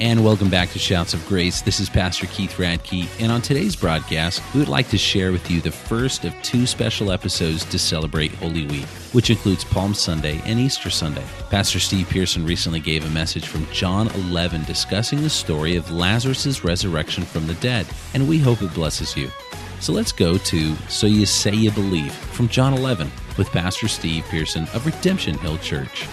And welcome back to Shouts of Grace. This is Pastor Keith Radke, and on today's broadcast, we would like to share with you the first of two special episodes to celebrate Holy Week, which includes Palm Sunday and Easter Sunday. Pastor Steve Pearson recently gave a message from John 11 discussing the story of Lazarus' resurrection from the dead, and we hope it blesses you. So let's go to So You Say You Believe from John 11 with Pastor Steve Pearson of Redemption Hill Church.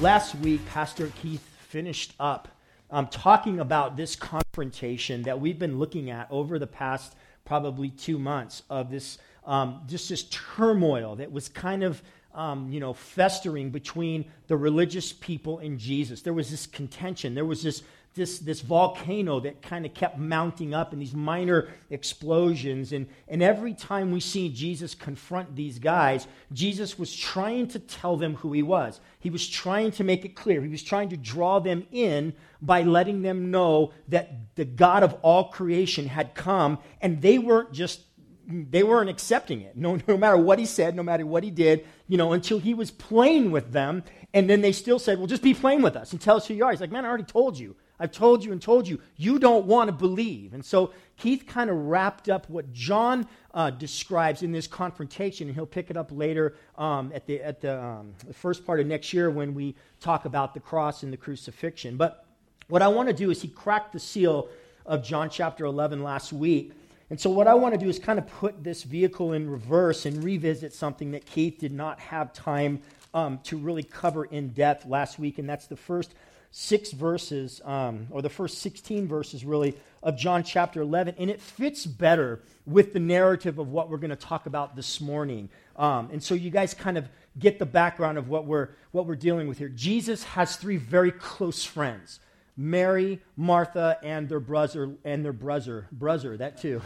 Last week, Pastor Keith finished up um, talking about this confrontation that we've been looking at over the past probably two months of this um, just this turmoil that was kind of um, you know festering between the religious people and Jesus. There was this contention. There was this this, this volcano that kind of kept mounting up in these minor explosions. And, and every time we see Jesus confront these guys, Jesus was trying to tell them who he was. He was trying to make it clear. He was trying to draw them in by letting them know that the God of all creation had come, and they weren't just they weren't accepting it. No, no matter what he said, no matter what he did, you know, until he was playing with them. And then they still said, well, just be playing with us and tell us who you are. He's like, man, I already told you. I've told you and told you. You don't want to believe. And so Keith kind of wrapped up what John uh, describes in this confrontation, and he'll pick it up later um, at, the, at the, um, the first part of next year when we talk about the cross and the crucifixion. But what I want to do is he cracked the seal of John chapter 11 last week. And so, what I want to do is kind of put this vehicle in reverse and revisit something that Keith did not have time um, to really cover in depth last week, and that's the first six verses, um, or the first 16 verses really, of John chapter 11, and it fits better with the narrative of what we're going to talk about this morning. Um, and so you guys kind of get the background of what we're, what we're dealing with here. Jesus has three very close friends. Mary, Martha, and their brother, and their brother, brother, that too.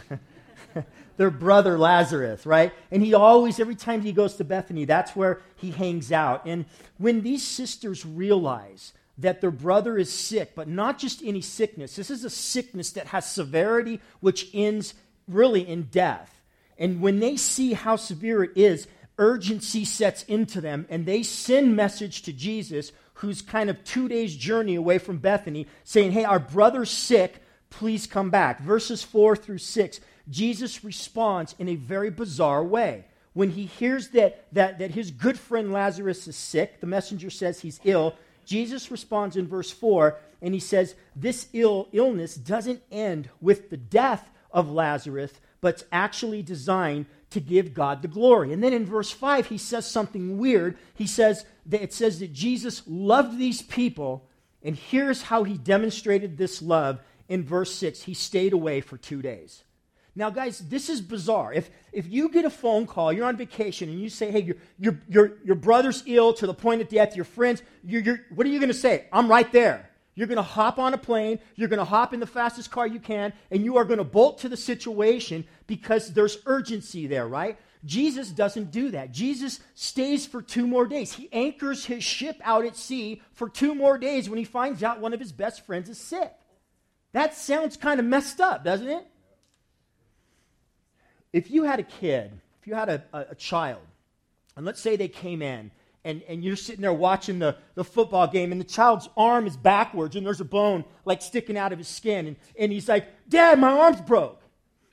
their brother Lazarus, right? And he always, every time he goes to Bethany, that's where he hangs out. And when these sisters realize that their brother is sick, but not just any sickness. This is a sickness that has severity, which ends really in death. And when they see how severe it is, urgency sets into them, and they send message to Jesus, who's kind of two days' journey away from Bethany, saying, Hey, our brother's sick, please come back. Verses 4 through 6, Jesus responds in a very bizarre way. When he hears that, that, that his good friend Lazarus is sick, the messenger says he's ill. Jesus responds in verse 4, and he says, This ill illness doesn't end with the death of Lazarus, but it's actually designed to give God the glory. And then in verse 5, he says something weird. He says that it says that Jesus loved these people, and here's how he demonstrated this love in verse 6. He stayed away for two days. Now, guys, this is bizarre. If, if you get a phone call, you're on vacation, and you say, hey, your, your, your, your brother's ill to the point of death, your friends, you're, you're, what are you going to say? I'm right there. You're going to hop on a plane, you're going to hop in the fastest car you can, and you are going to bolt to the situation because there's urgency there, right? Jesus doesn't do that. Jesus stays for two more days. He anchors his ship out at sea for two more days when he finds out one of his best friends is sick. That sounds kind of messed up, doesn't it? if you had a kid, if you had a, a, a child, and let's say they came in and, and you're sitting there watching the, the football game and the child's arm is backwards and there's a bone like sticking out of his skin and, and he's like dad my arm's broke.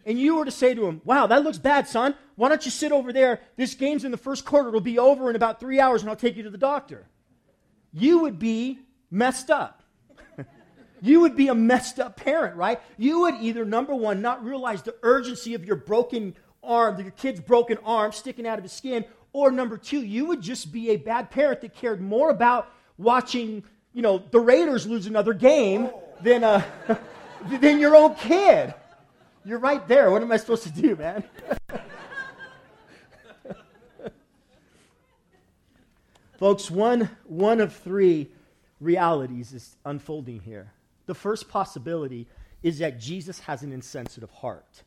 And you were to say to him wow that looks bad son. Why don't you sit over there? This game's in the first quarter. It'll be over in about three hours and i'll take you to the doctor. You would be messed up. You would be a messed up parent, right? You would either, number one, not realize the urgency of your broken arm, your kid's broken arm sticking out of his skin, or number two, you would just be a bad parent that cared more about watching, you know, the Raiders lose another game than, uh, than your own kid. You're right there. What am I supposed to do, man? Folks, one, one of three realities is unfolding here. The first possibility is that Jesus has an insensitive heart.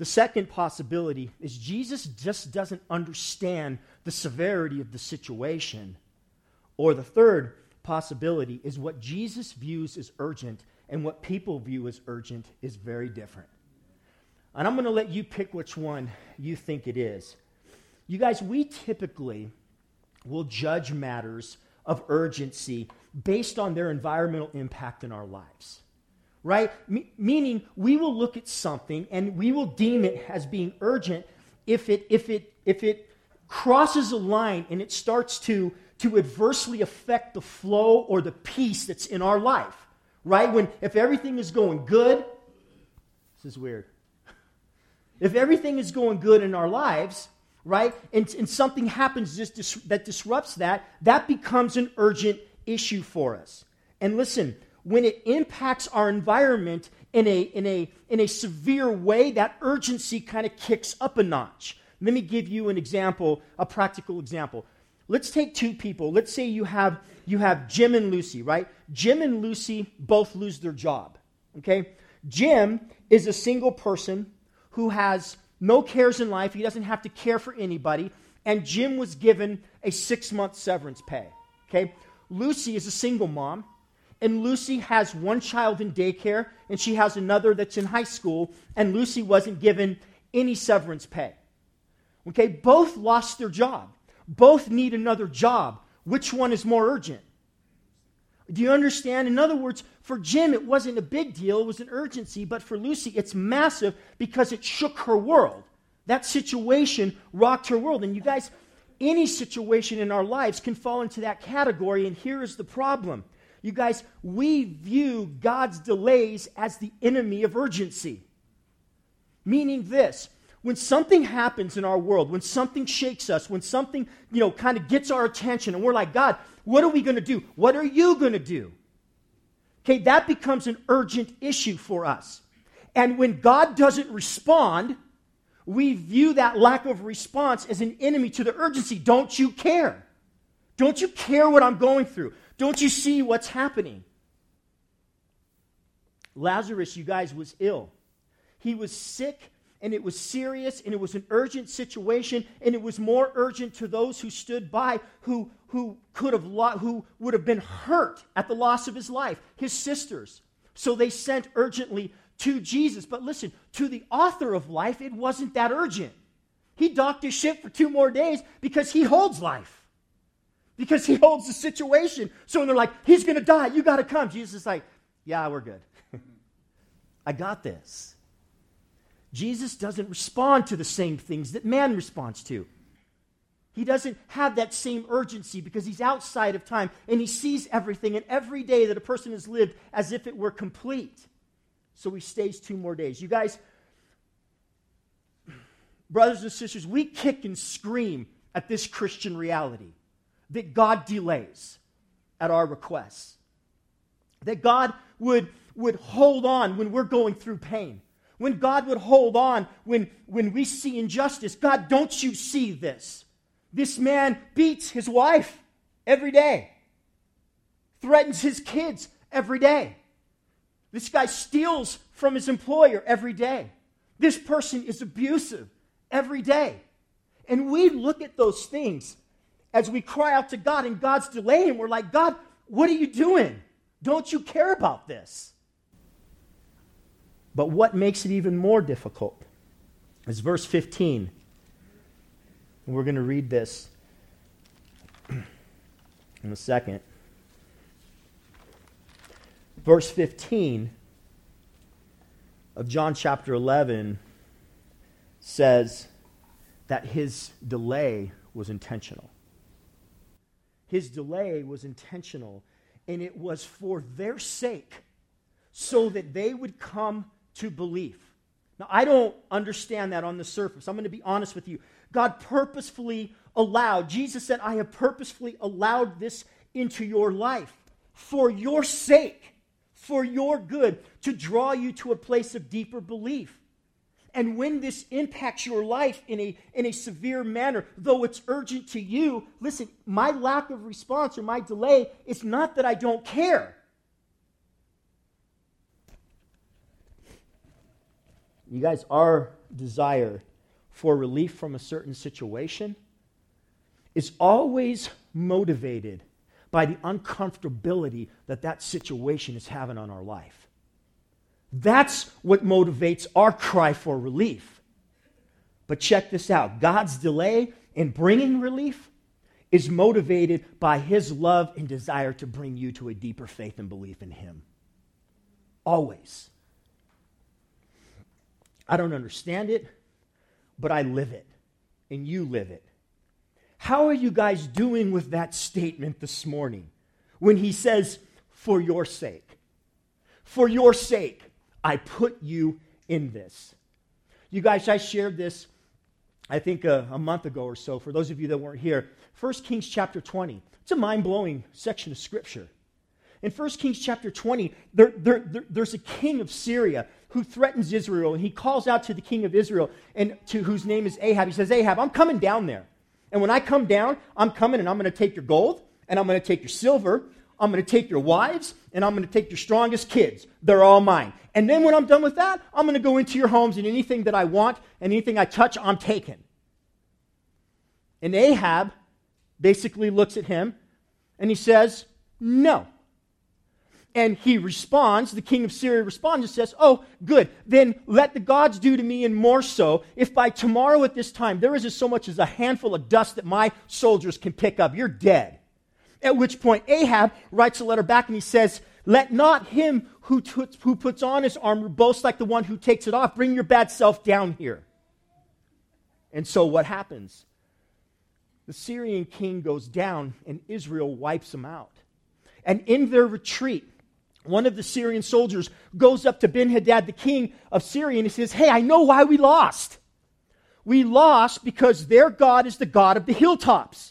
The second possibility is Jesus just doesn't understand the severity of the situation. Or the third possibility is what Jesus views as urgent and what people view as urgent is very different. And I'm going to let you pick which one you think it is. You guys, we typically will judge matters of urgency based on their environmental impact in our lives. Right? meaning, we will look at something and we will deem it as being urgent if it, if it, if it crosses a line and it starts to, to adversely affect the flow or the peace that's in our life. Right? When, if everything is going good, this is weird. If everything is going good in our lives, right, and, and something happens just dis- that disrupts that, that becomes an urgent issue for us. And listen, when it impacts our environment in a, in a, in a severe way, that urgency kind of kicks up a notch. Let me give you an example, a practical example. Let's take two people. Let's say you have, you have Jim and Lucy, right? Jim and Lucy both lose their job, okay? Jim is a single person who has no cares in life. He doesn't have to care for anybody. And Jim was given a six month severance pay. Okay? Lucy is a single mom. And Lucy has one child in daycare, and she has another that's in high school, and Lucy wasn't given any severance pay. Okay, both lost their job. Both need another job. Which one is more urgent? Do you understand? In other words, for Jim, it wasn't a big deal, it was an urgency, but for Lucy, it's massive because it shook her world. That situation rocked her world. And you guys, any situation in our lives can fall into that category, and here is the problem. You guys, we view God's delays as the enemy of urgency. Meaning this when something happens in our world, when something shakes us, when something, you know, kind of gets our attention, and we're like, God, what are we going to do? What are you going to do? Okay, that becomes an urgent issue for us. And when God doesn't respond, we view that lack of response as an enemy to the urgency. Don't you care? Don't you care what I'm going through? Don't you see what's happening? Lazarus, you guys, was ill. He was sick and it was serious and it was an urgent situation and it was more urgent to those who stood by who, who could have lo- who would have been hurt at the loss of his life his sisters so they sent urgently to jesus but listen to the author of life it wasn't that urgent he docked his ship for two more days because he holds life because he holds the situation so when they're like he's going to die you got to come jesus is like yeah we're good i got this Jesus doesn't respond to the same things that man responds to. He doesn't have that same urgency because he's outside of time and he sees everything and every day that a person has lived as if it were complete. So he stays two more days. You guys, brothers and sisters, we kick and scream at this Christian reality that God delays at our requests, that God would, would hold on when we're going through pain when God would hold on when, when we see injustice. God, don't you see this? This man beats his wife every day, threatens his kids every day. This guy steals from his employer every day. This person is abusive every day. And we look at those things as we cry out to God and God's delaying. We're like, God, what are you doing? Don't you care about this? But what makes it even more difficult is verse 15. And we're going to read this in a second. Verse 15 of John chapter 11 says that his delay was intentional. His delay was intentional, and it was for their sake, so that they would come to belief. Now, I don't understand that on the surface. I'm going to be honest with you. God purposefully allowed, Jesus said, I have purposefully allowed this into your life for your sake, for your good, to draw you to a place of deeper belief. And when this impacts your life in a, in a severe manner, though it's urgent to you, listen, my lack of response or my delay is not that I don't care. You guys, our desire for relief from a certain situation is always motivated by the uncomfortability that that situation is having on our life. That's what motivates our cry for relief. But check this out God's delay in bringing relief is motivated by his love and desire to bring you to a deeper faith and belief in him. Always. I don't understand it, but I live it, and you live it. How are you guys doing with that statement this morning when he says, For your sake? For your sake, I put you in this. You guys, I shared this, I think, a, a month ago or so. For those of you that weren't here, 1 Kings chapter 20. It's a mind blowing section of scripture. In 1 Kings chapter 20, there, there, there, there's a king of Syria who threatens Israel, and he calls out to the king of Israel, and to whose name is Ahab. He says, Ahab, I'm coming down there. And when I come down, I'm coming and I'm going to take your gold, and I'm going to take your silver, I'm going to take your wives, and I'm going to take your strongest kids. They're all mine. And then when I'm done with that, I'm going to go into your homes, and anything that I want and anything I touch, I'm taking. And Ahab basically looks at him and he says, No. And he responds, the king of Syria responds and says, Oh, good. Then let the gods do to me and more so if by tomorrow at this time there isn't so much as a handful of dust that my soldiers can pick up. You're dead. At which point Ahab writes a letter back and he says, Let not him who, t- who puts on his armor boast like the one who takes it off. Bring your bad self down here. And so what happens? the Syrian king goes down and Israel wipes them out. And in their retreat, one of the Syrian soldiers goes up to Ben Hadad, the king of Syria, and he says, Hey, I know why we lost. We lost because their God is the God of the hilltops.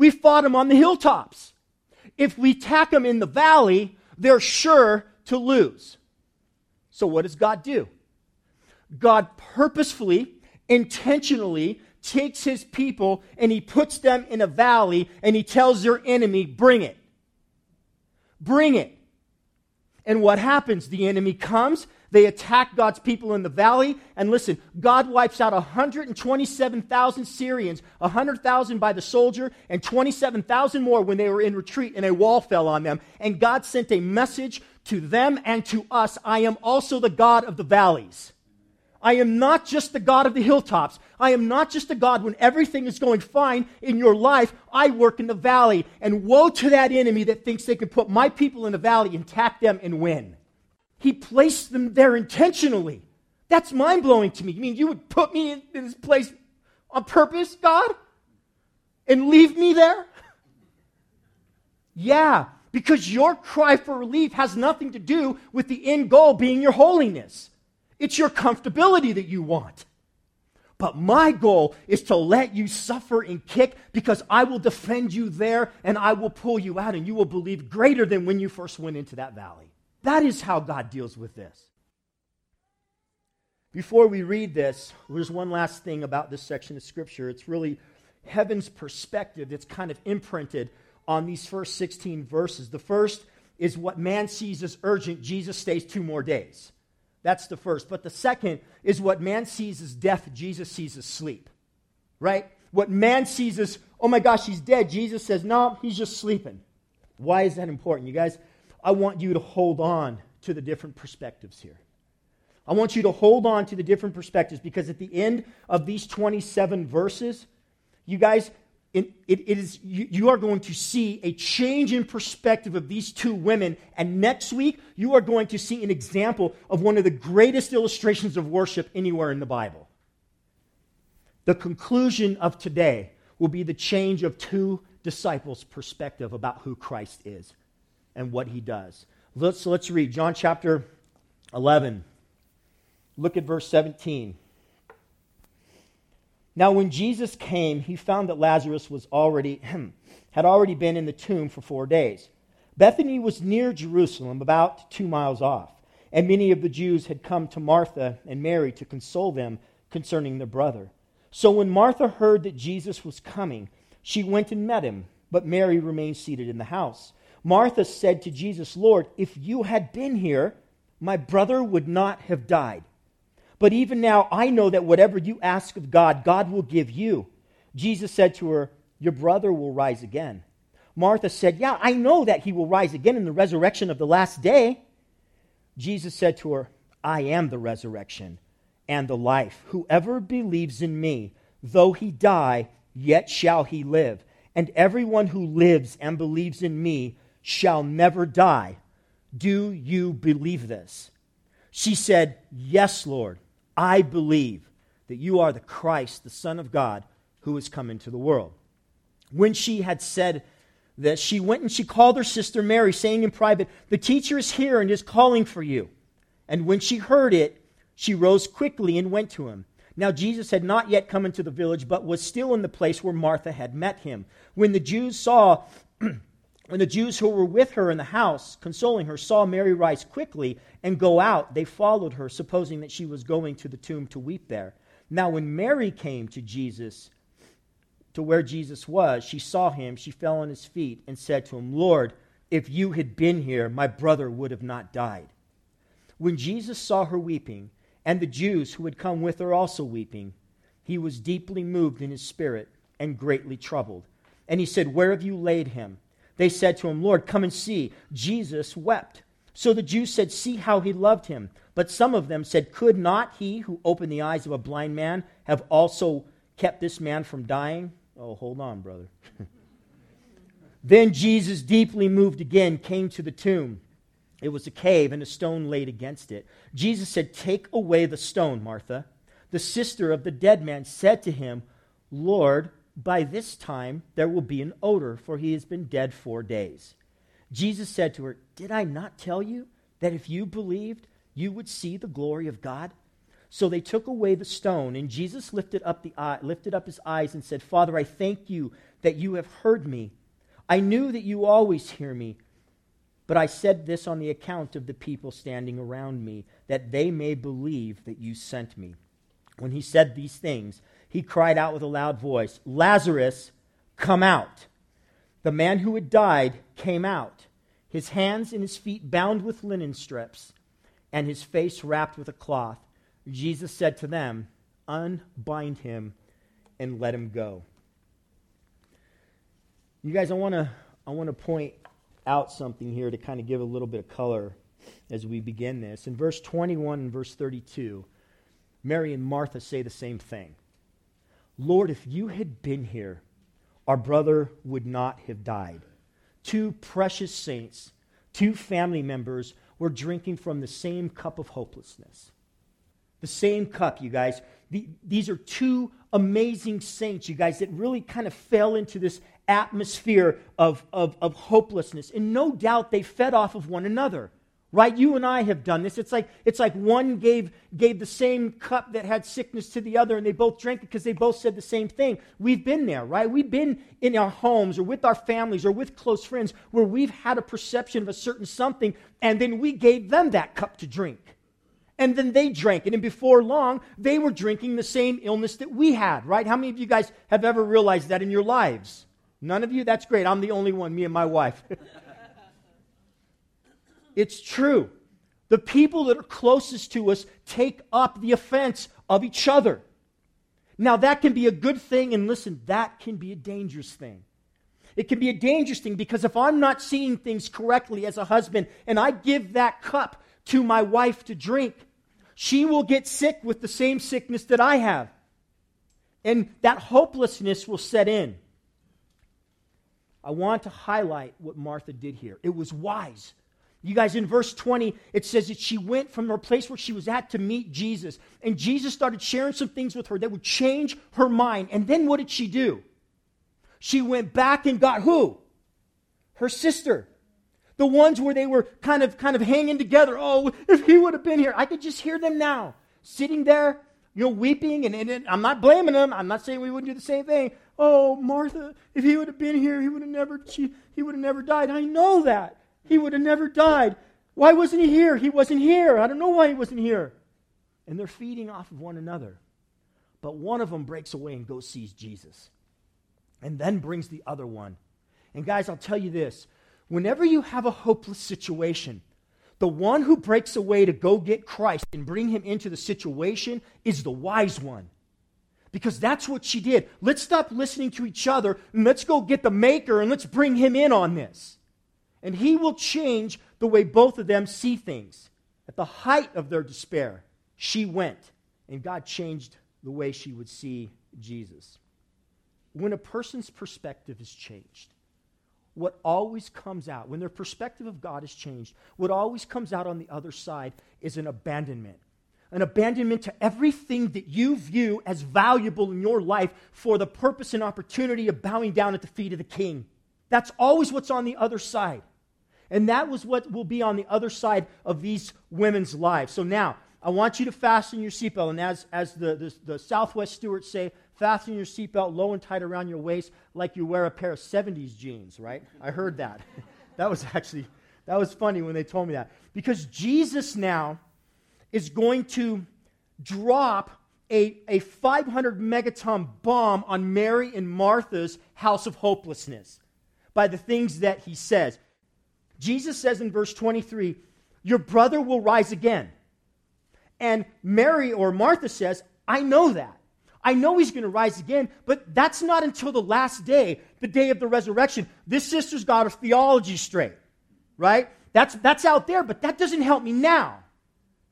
We fought them on the hilltops. If we attack them in the valley, they're sure to lose. So, what does God do? God purposefully, intentionally takes his people and he puts them in a valley and he tells their enemy, Bring it. Bring it. And what happens? The enemy comes, they attack God's people in the valley, and listen, God wipes out 127,000 Syrians, 100,000 by the soldier, and 27,000 more when they were in retreat, and a wall fell on them. And God sent a message to them and to us I am also the God of the valleys. I am not just the God of the hilltops. I am not just a God when everything is going fine in your life. I work in the valley. And woe to that enemy that thinks they can put my people in the valley and attack them and win. He placed them there intentionally. That's mind blowing to me. You mean you would put me in, in this place on purpose, God? And leave me there? yeah, because your cry for relief has nothing to do with the end goal being your holiness. It's your comfortability that you want. But my goal is to let you suffer and kick because I will defend you there and I will pull you out and you will believe greater than when you first went into that valley. That is how God deals with this. Before we read this, there's one last thing about this section of Scripture. It's really heaven's perspective that's kind of imprinted on these first 16 verses. The first is what man sees as urgent Jesus stays two more days. That's the first. But the second is what man sees as death, Jesus sees as sleep. Right? What man sees as, oh my gosh, he's dead. Jesus says, no, he's just sleeping. Why is that important? You guys, I want you to hold on to the different perspectives here. I want you to hold on to the different perspectives because at the end of these 27 verses, you guys, it, it, is, you, you are going to see a change in perspective of these two women. And next week, you are going to see an example of one of the greatest illustrations of worship anywhere in the Bible. The conclusion of today will be the change of two disciples' perspective about who Christ is and what he does. Let's, let's read John chapter 11. Look at verse 17. Now, when Jesus came, he found that Lazarus was already, had already been in the tomb for four days. Bethany was near Jerusalem, about two miles off, and many of the Jews had come to Martha and Mary to console them concerning their brother. So when Martha heard that Jesus was coming, she went and met him, but Mary remained seated in the house. Martha said to Jesus, Lord, if you had been here, my brother would not have died. But even now, I know that whatever you ask of God, God will give you. Jesus said to her, Your brother will rise again. Martha said, Yeah, I know that he will rise again in the resurrection of the last day. Jesus said to her, I am the resurrection and the life. Whoever believes in me, though he die, yet shall he live. and everyone who lives and believes in me shall never die. Do you believe this? She said, Yes, Lord, I believe that you are the Christ, the Son of God, who has come into the world. When she had said this, she went and she called her sister Mary, saying in private, The teacher is here and is calling for you. And when she heard it, she rose quickly and went to him. Now, Jesus had not yet come into the village, but was still in the place where Martha had met him. When the Jews saw, when the Jews who were with her in the house, consoling her, saw Mary rise quickly and go out, they followed her, supposing that she was going to the tomb to weep there. Now, when Mary came to Jesus, to where Jesus was, she saw him, she fell on his feet, and said to him, Lord, if you had been here, my brother would have not died. When Jesus saw her weeping, and the Jews who had come with her also weeping, he was deeply moved in his spirit and greatly troubled. And he said, Where have you laid him? They said to him, Lord, come and see. Jesus wept. So the Jews said, See how he loved him. But some of them said, Could not he who opened the eyes of a blind man have also kept this man from dying? Oh, hold on, brother. then Jesus, deeply moved again, came to the tomb. It was a cave and a stone laid against it. Jesus said, Take away the stone, Martha. The sister of the dead man said to him, Lord, by this time there will be an odor, for he has been dead four days. Jesus said to her, Did I not tell you that if you believed, you would see the glory of God? So they took away the stone, and Jesus lifted up, the eye, lifted up his eyes and said, Father, I thank you that you have heard me. I knew that you always hear me, but I said this on the account of the people standing around me, that they may believe that you sent me. When he said these things, he cried out with a loud voice, Lazarus, come out. The man who had died came out, his hands and his feet bound with linen strips, and his face wrapped with a cloth. Jesus said to them, Unbind him and let him go. You guys, I want to I want to point out something here to kind of give a little bit of color as we begin this. In verse 21 and verse 32, Mary and Martha say the same thing. Lord, if you had been here, our brother would not have died. Two precious saints, two family members were drinking from the same cup of hopelessness. The same cup, you guys. The, these are two amazing saints, you guys, that really kind of fell into this atmosphere of, of, of hopelessness. And no doubt they fed off of one another right you and i have done this it's like it's like one gave gave the same cup that had sickness to the other and they both drank it because they both said the same thing we've been there right we've been in our homes or with our families or with close friends where we've had a perception of a certain something and then we gave them that cup to drink and then they drank it. And before long, they were drinking the same illness that we had, right? How many of you guys have ever realized that in your lives? None of you? That's great. I'm the only one, me and my wife. it's true. The people that are closest to us take up the offense of each other. Now, that can be a good thing, and listen, that can be a dangerous thing. It can be a dangerous thing because if I'm not seeing things correctly as a husband and I give that cup to my wife to drink, she will get sick with the same sickness that I have. And that hopelessness will set in. I want to highlight what Martha did here. It was wise. You guys, in verse 20, it says that she went from her place where she was at to meet Jesus. And Jesus started sharing some things with her that would change her mind. And then what did she do? She went back and got who? Her sister the ones where they were kind of kind of hanging together. Oh, if he would have been here, I could just hear them now, sitting there, you know, weeping. And, and, and I'm not blaming them. I'm not saying we wouldn't do the same thing. Oh, Martha, if he would have been here, he would have never she, he would have never died. I know that he would have never died. Why wasn't he here? He wasn't here. I don't know why he wasn't here. And they're feeding off of one another. But one of them breaks away and goes sees Jesus, and then brings the other one. And guys, I'll tell you this whenever you have a hopeless situation, the one who breaks away to go get Christ and bring him into the situation is the wise one. Because that's what she did. Let's stop listening to each other and let's go get the maker and let's bring him in on this. And he will change the way both of them see things. At the height of their despair, she went, and God changed the way she would see Jesus. when a person's perspective is changed, what always comes out, when their perspective of God is changed, what always comes out on the other side is an abandonment. An abandonment to everything that you view as valuable in your life for the purpose and opportunity of bowing down at the feet of the king. That's always what's on the other side. And that was what will be on the other side of these women's lives. So now, I want you to fasten your seatbelt. And as, as the, the, the Southwest stewards say, fasten your seatbelt low and tight around your waist like you wear a pair of 70s jeans, right? I heard that. that was actually, that was funny when they told me that. Because Jesus now is going to drop a, a 500 megaton bomb on Mary and Martha's house of hopelessness by the things that he says. Jesus says in verse 23, Your brother will rise again. And Mary or Martha says, I know that. I know he's going to rise again, but that's not until the last day, the day of the resurrection. This sister's got her theology straight, right? That's, that's out there, but that doesn't help me now.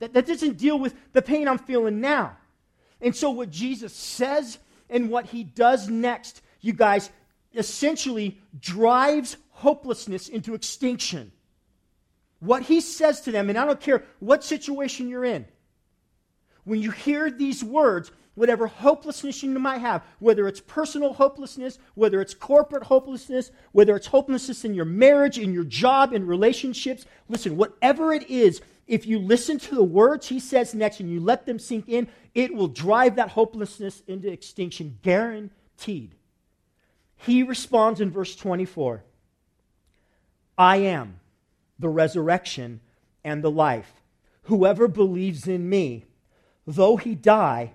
That, that doesn't deal with the pain I'm feeling now. And so, what Jesus says and what he does next, you guys, essentially drives hopelessness into extinction. What he says to them, and I don't care what situation you're in, when you hear these words, whatever hopelessness you might have, whether it's personal hopelessness, whether it's corporate hopelessness, whether it's hopelessness in your marriage, in your job, in relationships, listen, whatever it is, if you listen to the words he says next and you let them sink in, it will drive that hopelessness into extinction, guaranteed. He responds in verse 24 I am the resurrection and the life. Whoever believes in me, though he die,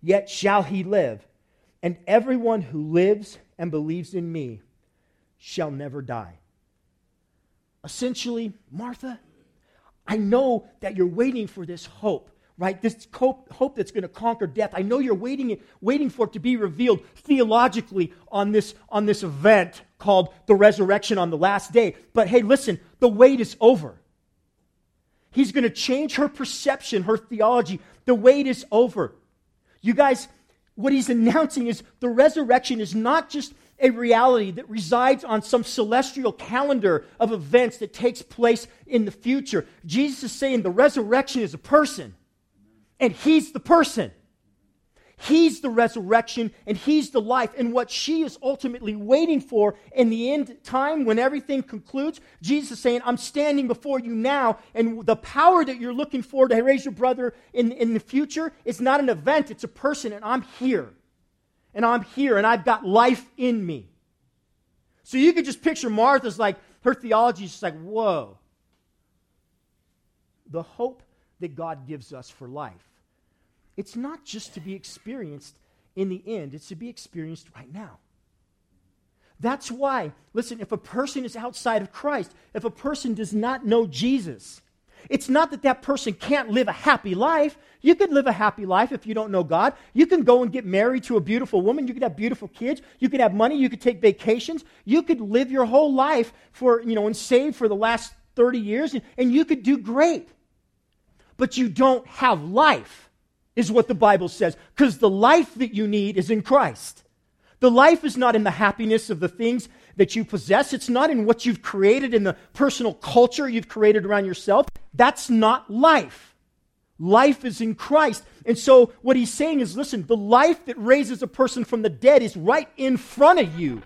yet shall he live. And everyone who lives and believes in me shall never die. Essentially, Martha, I know that you're waiting for this hope, right? This hope, hope that's going to conquer death. I know you're waiting, waiting for it to be revealed theologically on this, on this event called the resurrection on the last day. But hey, listen, the wait is over. He's going to change her perception, her theology. The wait is over. You guys, what he's announcing is the resurrection is not just a reality that resides on some celestial calendar of events that takes place in the future. Jesus is saying the resurrection is a person, and he's the person. He's the resurrection and He's the life. And what she is ultimately waiting for in the end time, when everything concludes, Jesus is saying, I'm standing before you now. And the power that you're looking for to raise your brother in, in the future is not an event, it's a person. And I'm here. And I'm here, and I've got life in me. So you could just picture Martha's like, her theology is just like, whoa. The hope that God gives us for life it's not just to be experienced in the end, it's to be experienced right now. That's why, listen, if a person is outside of Christ, if a person does not know Jesus, it's not that that person can't live a happy life. You can live a happy life if you don't know God. You can go and get married to a beautiful woman. You could have beautiful kids. You could have money. You could take vacations. You could live your whole life for, you know, and save for the last 30 years, and, and you could do great. But you don't have life is what the Bible says, because the life that you need is in Christ. The life is not in the happiness of the things that you possess. It's not in what you've created in the personal culture you've created around yourself. That's not life. Life is in Christ. And so what he's saying is listen, the life that raises a person from the dead is right in front of you.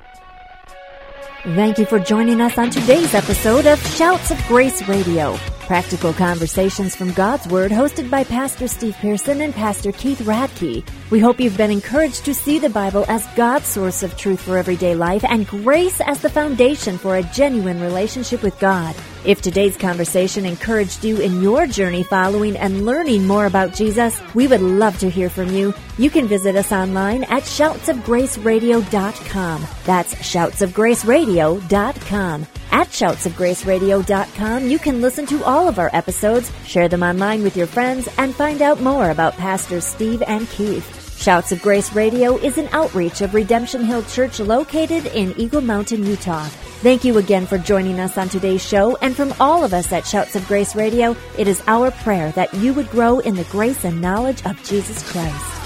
Thank you for joining us on today's episode of Shouts of Grace Radio. Practical conversations from God's Word hosted by Pastor Steve Pearson and Pastor Keith Radke. We hope you've been encouraged to see the Bible as God's source of truth for everyday life and grace as the foundation for a genuine relationship with God. If today's conversation encouraged you in your journey following and learning more about Jesus, we would love to hear from you. You can visit us online at shoutsofgraceradio.com. That's shoutsofgraceradio.com. At shoutsofgraceradio.com, you can listen to all of our episodes, share them online with your friends, and find out more about Pastors Steve and Keith. Shouts of Grace Radio is an outreach of Redemption Hill Church located in Eagle Mountain, Utah. Thank you again for joining us on today's show, and from all of us at Shouts of Grace Radio, it is our prayer that you would grow in the grace and knowledge of Jesus Christ.